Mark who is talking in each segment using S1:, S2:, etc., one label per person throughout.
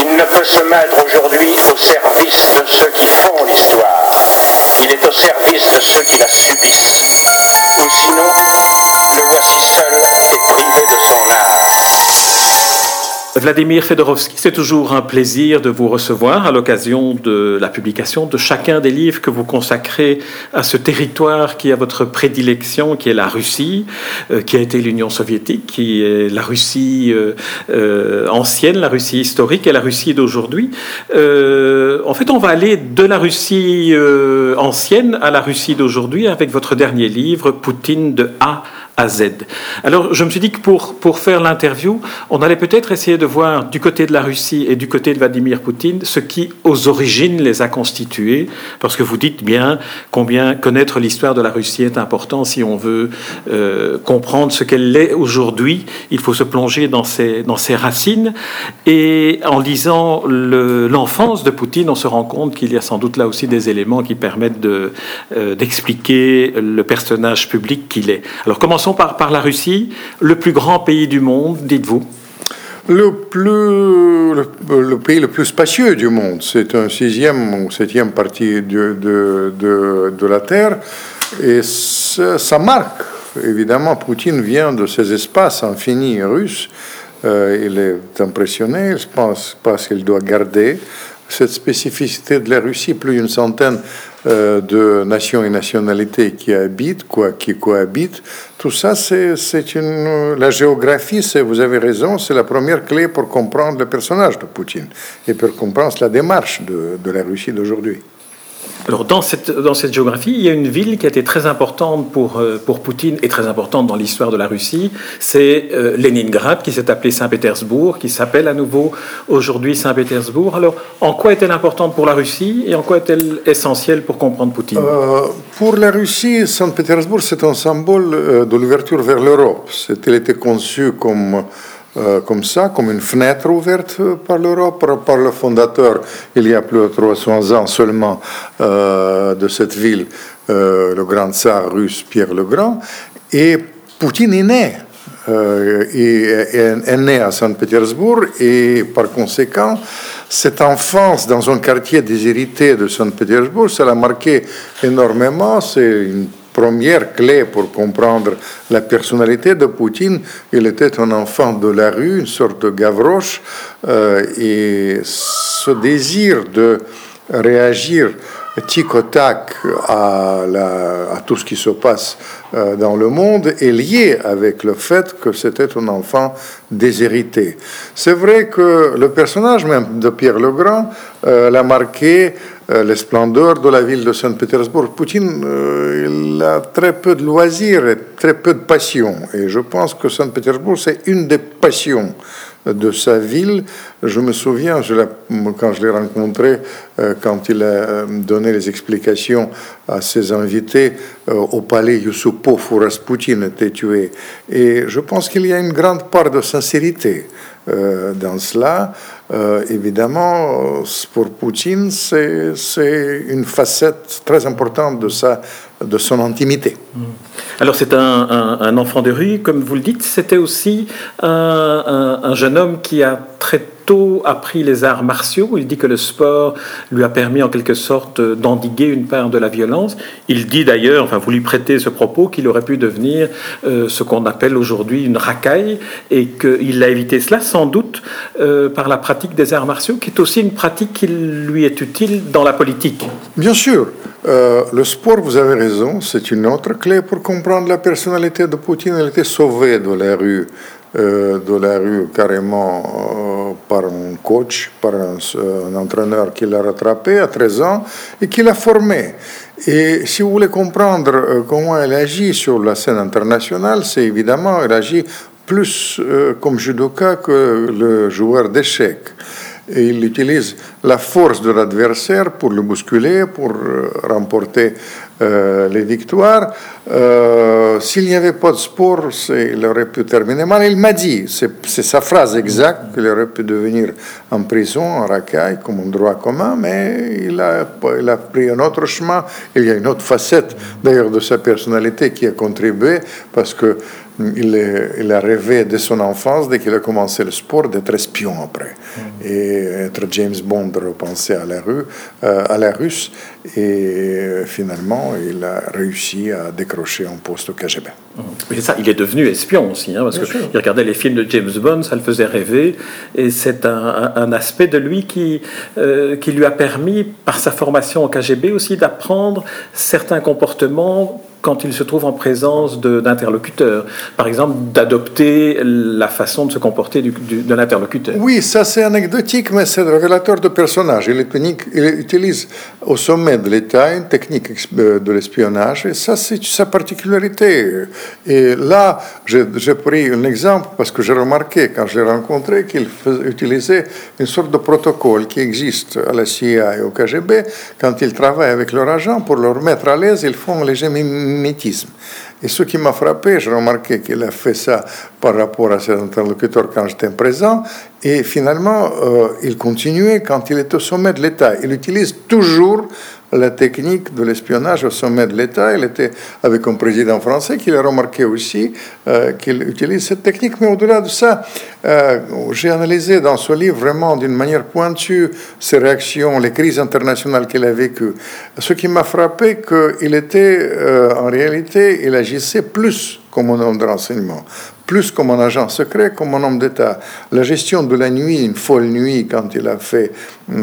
S1: il ne peut se mettre aujourd'hui au service de ceux qui font l'histoire. Il est au service de ceux qui la subissent. Ou sinon, le voici seul et privé de son âme.
S2: Vladimir Fedorovski, c'est toujours un plaisir de vous recevoir à l'occasion de la publication de chacun des livres que vous consacrez à ce territoire qui a votre prédilection, qui est la Russie, euh, qui a été l'Union soviétique, qui est la Russie euh, euh, ancienne, la Russie historique et la Russie d'aujourd'hui. en fait, on va aller de la Russie ancienne à la Russie d'aujourd'hui avec votre dernier livre, Poutine de A Z. Alors, je me suis dit que pour, pour faire l'interview, on allait peut-être essayer de voir du côté de la Russie et du côté de Vladimir Poutine ce qui, aux origines, les a constitués, parce que vous dites bien combien connaître l'histoire de la Russie est important si on veut euh, comprendre ce qu'elle est aujourd'hui. Il faut se plonger dans ses, dans ses racines. Et en lisant l'enfance de Poutine, on se rend compte qu'il y a sans doute là aussi des éléments qui permettent euh, d'expliquer le personnage public qu'il est. Alors, comment par, par la Russie, le plus grand pays du monde, dites-vous
S3: le, plus, pays le plus spacieux du monde. C'est un sixième ou septième partie de la Terre. Et ça, marque, évidemment, Poutine vient de ces espaces infinis russes. Euh, il est impressionné, je pense, parce qu'il doit garder cette spécificité de la Russie, plus d'une centaine euh, de nations et nationalités qui habitent, quoi, qui cohabitent, tout ça, c'est une. La géographie, vous avez raison, c'est la première clé pour comprendre le personnage de Poutine et pour comprendre la démarche de, de la Russie d'aujourd'hui.
S2: Alors dans cette, dans cette géographie, il y a une ville qui a été très importante pour, euh, pour Poutine et très importante dans l'histoire de la Russie, c'est euh, Leningrad, qui s'est appelé Saint-Pétersbourg, qui s'appelle à nouveau aujourd'hui Saint-Pétersbourg. Alors en quoi est-elle importante pour la Russie et en quoi est-elle essentielle pour comprendre Poutine?
S3: Euh, Pour la Russie, Saint-Pétersbourg, c'est un symbole de l'ouverture vers l'Europe. Elle était conçu comme euh, comme ça, comme une fenêtre ouverte par l'Europe, par, le fondateur, il y a plus de 300 ans seulement, euh, de cette ville, euh, le grand tsar russe Pierre le Grand. Et Poutine est né. est, est, né à Saint-Pétersbourg et par conséquent, cette enfance dans un quartier déshérité de Saint-Pétersbourg, ça l'a marqué énormément. C'est une première clé pour comprendre la personnalité de Poutine. Il était un enfant de la rue, une sorte de Gavroche, euh, et ce désir de réagir tic tac à, tout ce qui se passe euh, dans le monde est lié avec le fait que c'était un enfant déshérité. C'est vrai que le personnage même de Pierre le Grand euh, l'a marqué les splendeurs de la ville de Saint-Pétersbourg. Poutine, euh, il a très peu de loisirs et très peu de passion. Et je pense que Saint-Pétersbourg, c'est une des passions de sa ville. Je me souviens, quand je l'ai rencontré, euh, quand il a donné les explications à ses invités au palais Yusupov où Rasputin était tué. Et je pense qu'il y a une grande part de sincérité dans cela. Euh, évidemment, pour Poutine, c'est une facette très importante de, son intimité.
S2: Mm. Alors c'est un, un, enfant de rue, comme vous le dites, c'était aussi un, un, jeune homme qui a très tôt appris les arts martiaux. Il dit que le sport lui a permis en quelque sorte d'endiguer une part de la violence. Il dit d'ailleurs, enfin vous lui prêtez ce propos, qu'il aurait pu devenir euh, ce qu'on appelle aujourd'hui une racaille et qu'il a évité cela sans doute euh, par la pratique des arts martiaux, qui est aussi une pratique qui lui est utile dans la politique.
S3: Bien sûr. Euh, le sport, vous avez raison, c'est une autre clé pour comprendre la personnalité de Poutine. Elle était sauvée de la rue de la rue carrément euh, par un coach, par un, un entraîneur qui l'a rattrapé à 13 ans et qui l'a formé. Et si vous voulez comprendre euh, comment elle agit sur la scène internationale, c'est évidemment, elle agit plus comme judoka que le joueur d'échecs. Et il utilise la force de l'adversaire pour le bousculer, pour remporter euh, les victoires. Euh, s'il n'y avait pas de sport, il aurait pu terminer mal. Il m'a dit, c'est sa phrase exacte, qu'il aurait pu devenir en prison, en racaille, comme un droit commun, mais il a, il a pris un autre chemin. Il y a une autre facette, d'ailleurs, de sa personnalité qui a contribué, parce que il, a rêvé de son enfance, dès qu'il a commencé le sport, d'être espion après. Mm. Et être James Bond repensé à la, rue, euh, à la russe. Et finalement, il a réussi à décrocher un poste au KGB.
S2: Mm. ça, il est devenu espion aussi, hein, parce qu'il regardait les films de James Bond, ça le faisait rêver. Et c'est un, aspect de lui qui, euh, qui lui a permis, par sa formation au KGB aussi, d'apprendre certains comportements quand il se trouve en présence d'interlocuteurs. Par exemple, d'adopter la façon de se comporter du, de l'interlocuteur.
S3: Oui, ça c'est anecdotique, mais c'est révélateur de personnage. Il, il, utilise au sommet de l'État une technique euh, de l'espionnage, et ça c'est sa particularité. Et là, j'ai pris un exemple parce que j'ai remarqué quand je l'ai rencontré qu'il utilisait une sorte de protocole qui existe à la CIA et au KGB. Quand ils travaillent avec leur agent, pour leur mettre à l'aise, ils font les Et ce qui m'a frappé, j'ai remarqué qu'il a fait ça par rapport à ses interlocuteurs quand j'étais présent, et finalement, euh, il continuait quand il est au sommet de l'État. Il utilise toujours la technique de l'espionnage au sommet de l'État. Il était avec un président français qui a remarqué aussi euh, qu'il utilise cette technique. Mais au-delà de ça, euh, j'ai analysé dans ce livre vraiment d'une manière pointue ses réactions, les crises internationales qu'il a vécues. Ce qui m'a frappé, qu'il était, euh, en réalité, il agissait plus comme un homme de renseignement, plus comme un agent secret, comme un homme d'État. La gestion de la nuit, une folle nuit, quand il a fait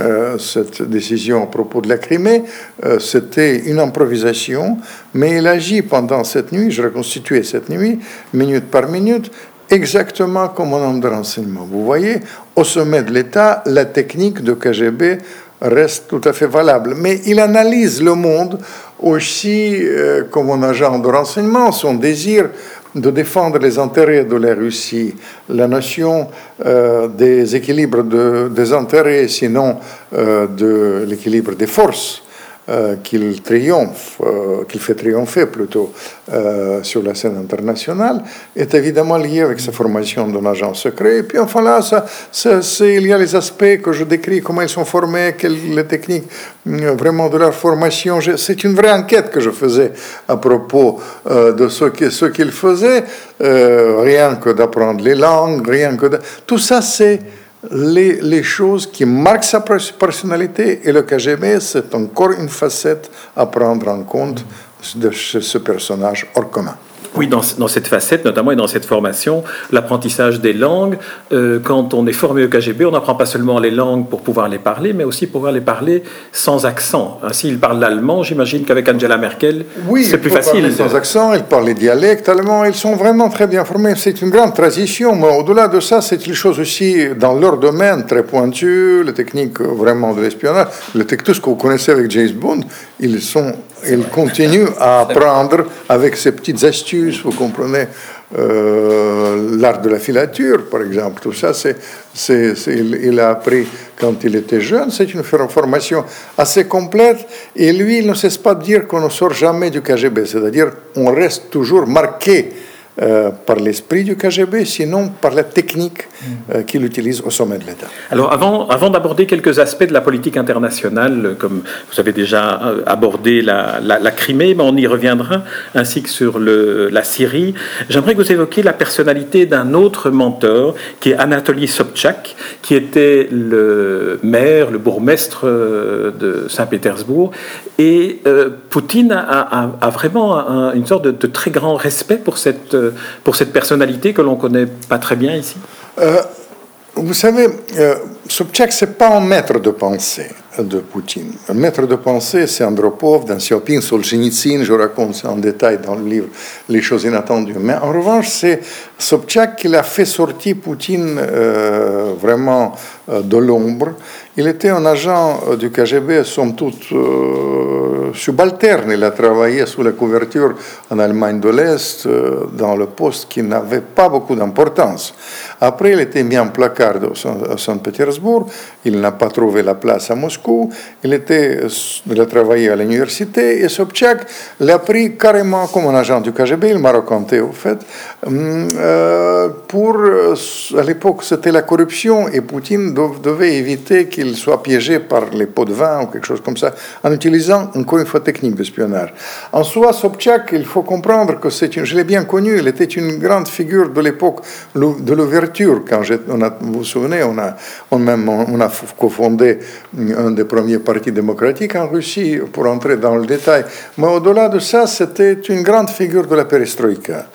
S3: euh, cette décision à propos de la Crimée, euh, c'était une improvisation, mais il agit pendant cette nuit, je reconstituais cette nuit, minute par minute, exactement comme un homme de renseignement. Vous voyez, au sommet de l'État, la technique de KGB reste tout à fait valable. Mais il analyse le monde aussi euh, comme un agent de renseignement, son désir de défendre les intérêts de la Russie, la notion euh, des équilibres des intérêts, sinon euh, de l'équilibre des forces euh, qu'il triomphe, euh, qu'il fait triompher plutôt euh, sur la scène internationale, est évidemment lié avec sa formation d'un agent secret. Et puis enfin là, ça, il y a les aspects que je décris, comment ils sont formés, quelles les techniques vraiment de leur formation. C'est une vraie enquête que je faisais à propos de ce qu'ils faisaient, rien que d'apprendre les langues, rien que de... Tout ça, c'est les, choses qui marquent sa personnalité et le KGB, c'est encore une facette à prendre en compte de ce personnage hors commun.
S2: Oui, dans, cette facette, notamment et dans cette formation, l'apprentissage des langues. Euh, quand on est formé au KGB, on n'apprend pas seulement les langues pour pouvoir les parler, mais aussi pour pouvoir les parler sans accent. Ainsi, il parle l'allemand, j'imagine qu'avec Angela Merkel,
S3: oui,
S2: c'est plus facile.
S3: Sans accent, il parle les dialectes allemands, ils sont vraiment très bien formés. C'est une grande transition, mais au-delà de ça, c'est une chose aussi dans leur domaine très pointue, les techniques vraiment de l'espionnage, tout ce que vous connaissez avec James Bond, ils sont il continue à apprendre avec ses petites astuces, vous comprenez, euh, l'art de la filature, par exemple. Tout ça, c'est, c'est, il, a appris quand il était jeune. C'est une formation assez complète. Et lui, il ne cesse pas de dire qu'on ne sort jamais du KGB. C'est-à-dire, on reste toujours marqué euh, par l'esprit du KGB, sinon par la technique euh, qu'il utilise au sommet de l'État.
S2: Alors avant, d'aborder quelques aspects de la politique internationale, comme vous avez déjà euh, abordé la, Crimée, mais on y reviendra, ainsi que sur la Syrie, j'aimerais que vous évoquiez la personnalité d'un autre mentor, qui est Anatoly Sobchak, qui était le maire, le bourgmestre de Saint-Pétersbourg. Et Poutine a, vraiment une sorte de très grand respect pour cette pour cette personnalité que l'on connaît pas très bien ici
S3: euh, Vous savez, euh, Sobchak, ce n'est pas un maître de pensée de Poutine. Un maître de pensée, c'est Andropov, Deng Xiaoping, Solzhenitsyn, je raconte ça en détail dans le livre Les choses inattendues. Mais en revanche, c'est Sobchak, il a fait sortir Poutine euh, vraiment euh, de l'ombre. Il était un agent euh, du KGB, somme toute, subalterne. Il a travaillé sous la couverture en Allemagne de l'Est, dans le poste qui n'avait pas beaucoup d'importance. Après, il était mis en placard à Saint-Pétersbourg. Il n'a pas trouvé la place à Moscou. Il a travaillé à l'université et Sobchak l'a pris carrément comme un agent du KGB. Il m'a raconté, au fait. Hum, pour, à l'époque, c'était la corruption et Poutine devait éviter qu'il soit piégé par les pots de vin ou quelque chose comme ça, en utilisant encore une fois technique d'espionnage. En soi, Sobchak, il faut comprendre que c'est une, je l'ai bien connu, il était une grande figure de l'époque de l'ouverture. Quand on a, vous vous souvenez, on a, on même, on a cofondé un des premiers partis démocratiques en Russie, pour entrer dans le détail. Mais au-delà de ça, c'était une grande figure de la perestroïka.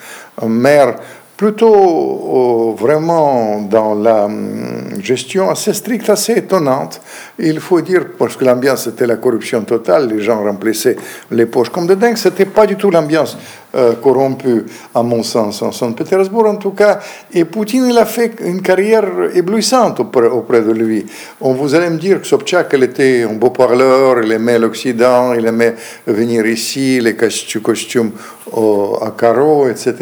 S3: Un maire plutôt vraiment dans la hum, gestion assez stricte, assez étonnante. Il faut dire, parce que l'ambiance était la corruption totale, les gens remplissaient les poches comme de dingue, c'était pas du tout l'ambiance euh, corrompu, à mon sens, en Saint-Pétersbourg en tout cas. Et Poutine, il a fait une carrière éblouissante auprès, de lui. On vous allez me dire que Sobchak, il était un beau parleur, il aimait l'Occident, il aimait venir ici, les costumes à carreaux, etc.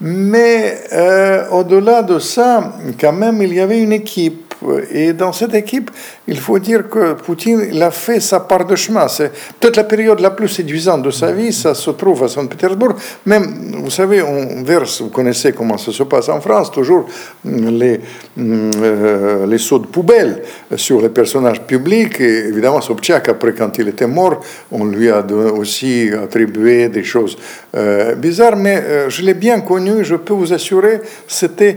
S3: Mais euh, au-delà de ça, quand même, il y avait une équipe et dans cette équipe, il faut dire que Poutine il a fait sa part de chemin. C'est peut-être la période la plus séduisante de sa vie, ça se trouve à Saint-Pétersbourg. Même, vous savez, on verse, vous connaissez comment ça se passe en France, toujours les, euh, les sauts de poubelle sur les personnages publics. Évidemment, Sobchak, après, quand il était mort, on lui a aussi attribué des choses euh, bizarres. Mais euh, je l'ai bien connu, je peux vous assurer, c'était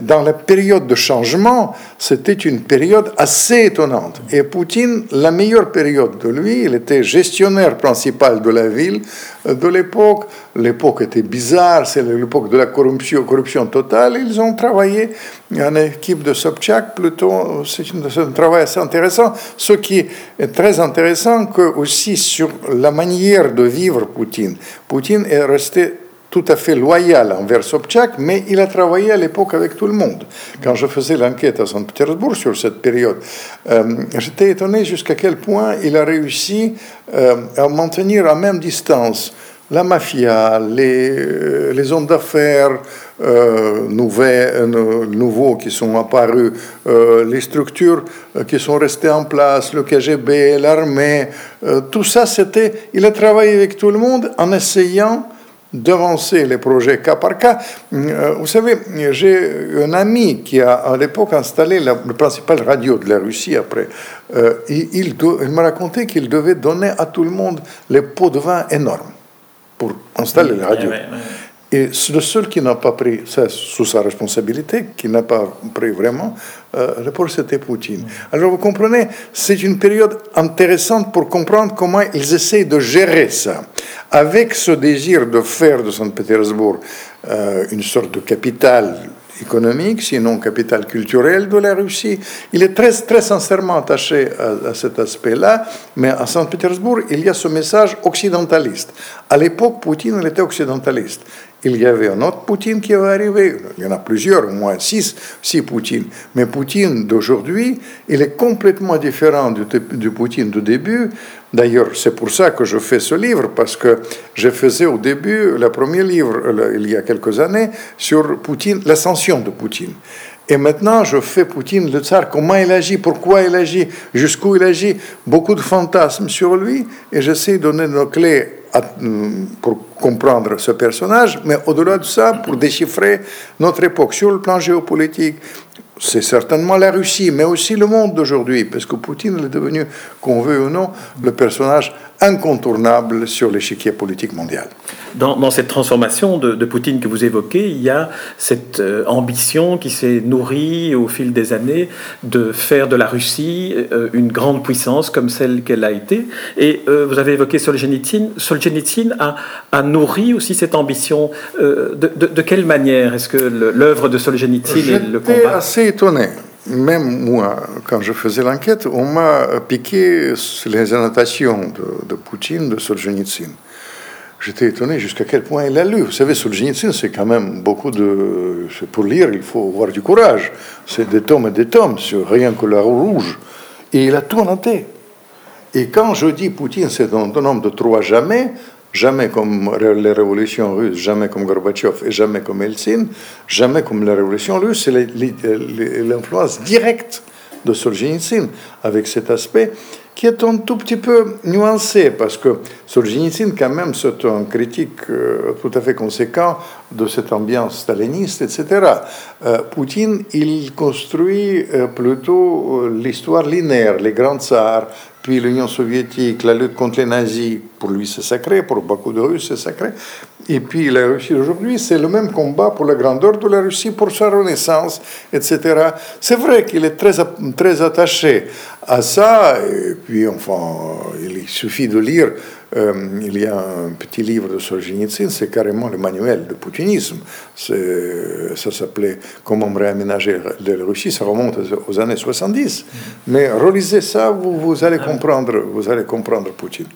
S3: dans la période de changement, c'était une période assez étonnante. Et Poutine, la meilleure période de lui, il était gestionnaire principal de la ville euh, de l'époque. L'époque était bizarre, c'est l'époque de la corruption, corruption totale. Ils ont travaillé en équipe de Sobchak, plutôt, c'est un travail assez intéressant. Ce qui est très intéressant, que aussi sur la manière de vivre Poutine. Poutine est resté tout à fait loyal envers Sobchak, mais il a travaillé à l'époque avec tout le monde. Quand je faisais l'enquête à Saint-Pétersbourg sur cette période, euh, j'étais étonné jusqu'à quel point il a réussi euh, à maintenir à même distance la mafia, les, euh, les hommes d'affaires nouveaux qui sont apparus, les structures qui sont restées en place, le KGB, l'armée, tout ça, c'était... Il a travaillé avec tout le monde en essayant devancer les projets cas par cas. Euh, vous savez, j'ai un ami qui a à l'époque installé la, le principal radio de la Russie après. Euh, il, il m'a raconté qu'il devait donner à tout le monde les pots de vin énormes pour installer la radio. Et le seul qui n'a pas pris ça sous sa responsabilité, qui n'a pas pris vraiment, euh, le pôle, c'était Poutine. Alors vous comprenez, c'est une période intéressante pour comprendre comment ils essayent de gérer ça. Avec ce désir de faire de Saint-Pétersbourg euh, une sorte de capitale économique, sinon capitale culturelle de la Russie. Il est très, très sincèrement attaché à, à cet aspect-là, mais à Saint-Pétersbourg, il y a ce message occidentaliste. À l'époque, Poutine, il était occidentaliste il y avait un autre Poutine qui va arriver. Il y en a plusieurs, au moins six, six Poutine. Mais Poutine d'aujourd'hui, il est complètement différent du, Poutine du début. D'ailleurs, c'est pour ça que je fais ce livre, parce que je faisais au début le premier livre, il y a quelques années, sur Poutine, l'ascension de Poutine. Et maintenant, je fais Poutine, le tsar, comment il agit, pourquoi il agit, jusqu'où il agit, beaucoup de fantasmes sur lui, et j'essaie de donner nos clés pour comprendre ce personnage, mais au-delà de ça, pour déchiffrer notre époque sur le plan géopolitique. C'est certainement la Russie, mais aussi le monde d'aujourd'hui, parce que Poutine est devenu, qu'on veut ou non, le personnage incontournable sur l'échiquier politique mondial.
S2: Dans, cette transformation de, Poutine que vous évoquez, il y a cette euh, ambition qui s'est nourrie au fil des années de faire de la Russie euh, une grande puissance comme celle qu'elle a été. Et euh, vous avez évoqué Solzhenitsyn. Solzhenitsyn a, a nourri aussi cette ambition. De, de, quelle manière? Est-ce que l'œuvre de Solzhenitsyn et le combat
S3: étonné même moi, quand je faisais l'enquête, on m'a piqué les annotations de, Poutine, de Solzhenitsyn. J'étais étonné jusqu'à quel point il a lu. Vous savez, Solzhenitsyn, c'est quand même beaucoup de. Pour lire, il faut avoir du courage. C'est des tomes et des tomes sur rien que la rouge. Et il a tout noté. Et quand je dis Poutine, c'est un, un homme de trois jamais, jamais comme les révolutions russes, jamais comme Gorbatchev et jamais comme Eltsine, jamais comme la révolution russe, c'est l'influence directe de Solzhenitsyn avec cet aspect qui est un tout petit peu nuancé, parce que Solzhenitsyn, quand même, c'est un critique euh, tout à fait conséquent de cette ambiance staliniste, etc. Euh, Poutine, il construit euh, plutôt l'histoire linéaire, les grands tsars, puis l'Union soviétique, la lutte contre les nazis, pour lui c'est sacré, pour beaucoup de Russes c'est sacré. Et puis la Russie d'aujourd'hui, c'est le même combat pour la grandeur de la Russie, pour sa renaissance, etc. C'est vrai qu'il est très, très attaché à ça, et puis enfin, il suffit de lire, euh, il y a un petit livre de Solzhenitsyn, c'est carrément le manuel de poutinisme. Ça s'appelait Comment réaménager la Russie, ça remonte aux années 70. Mais relisez ça, vous, vous allez comprendre, vous allez comprendre Poutine.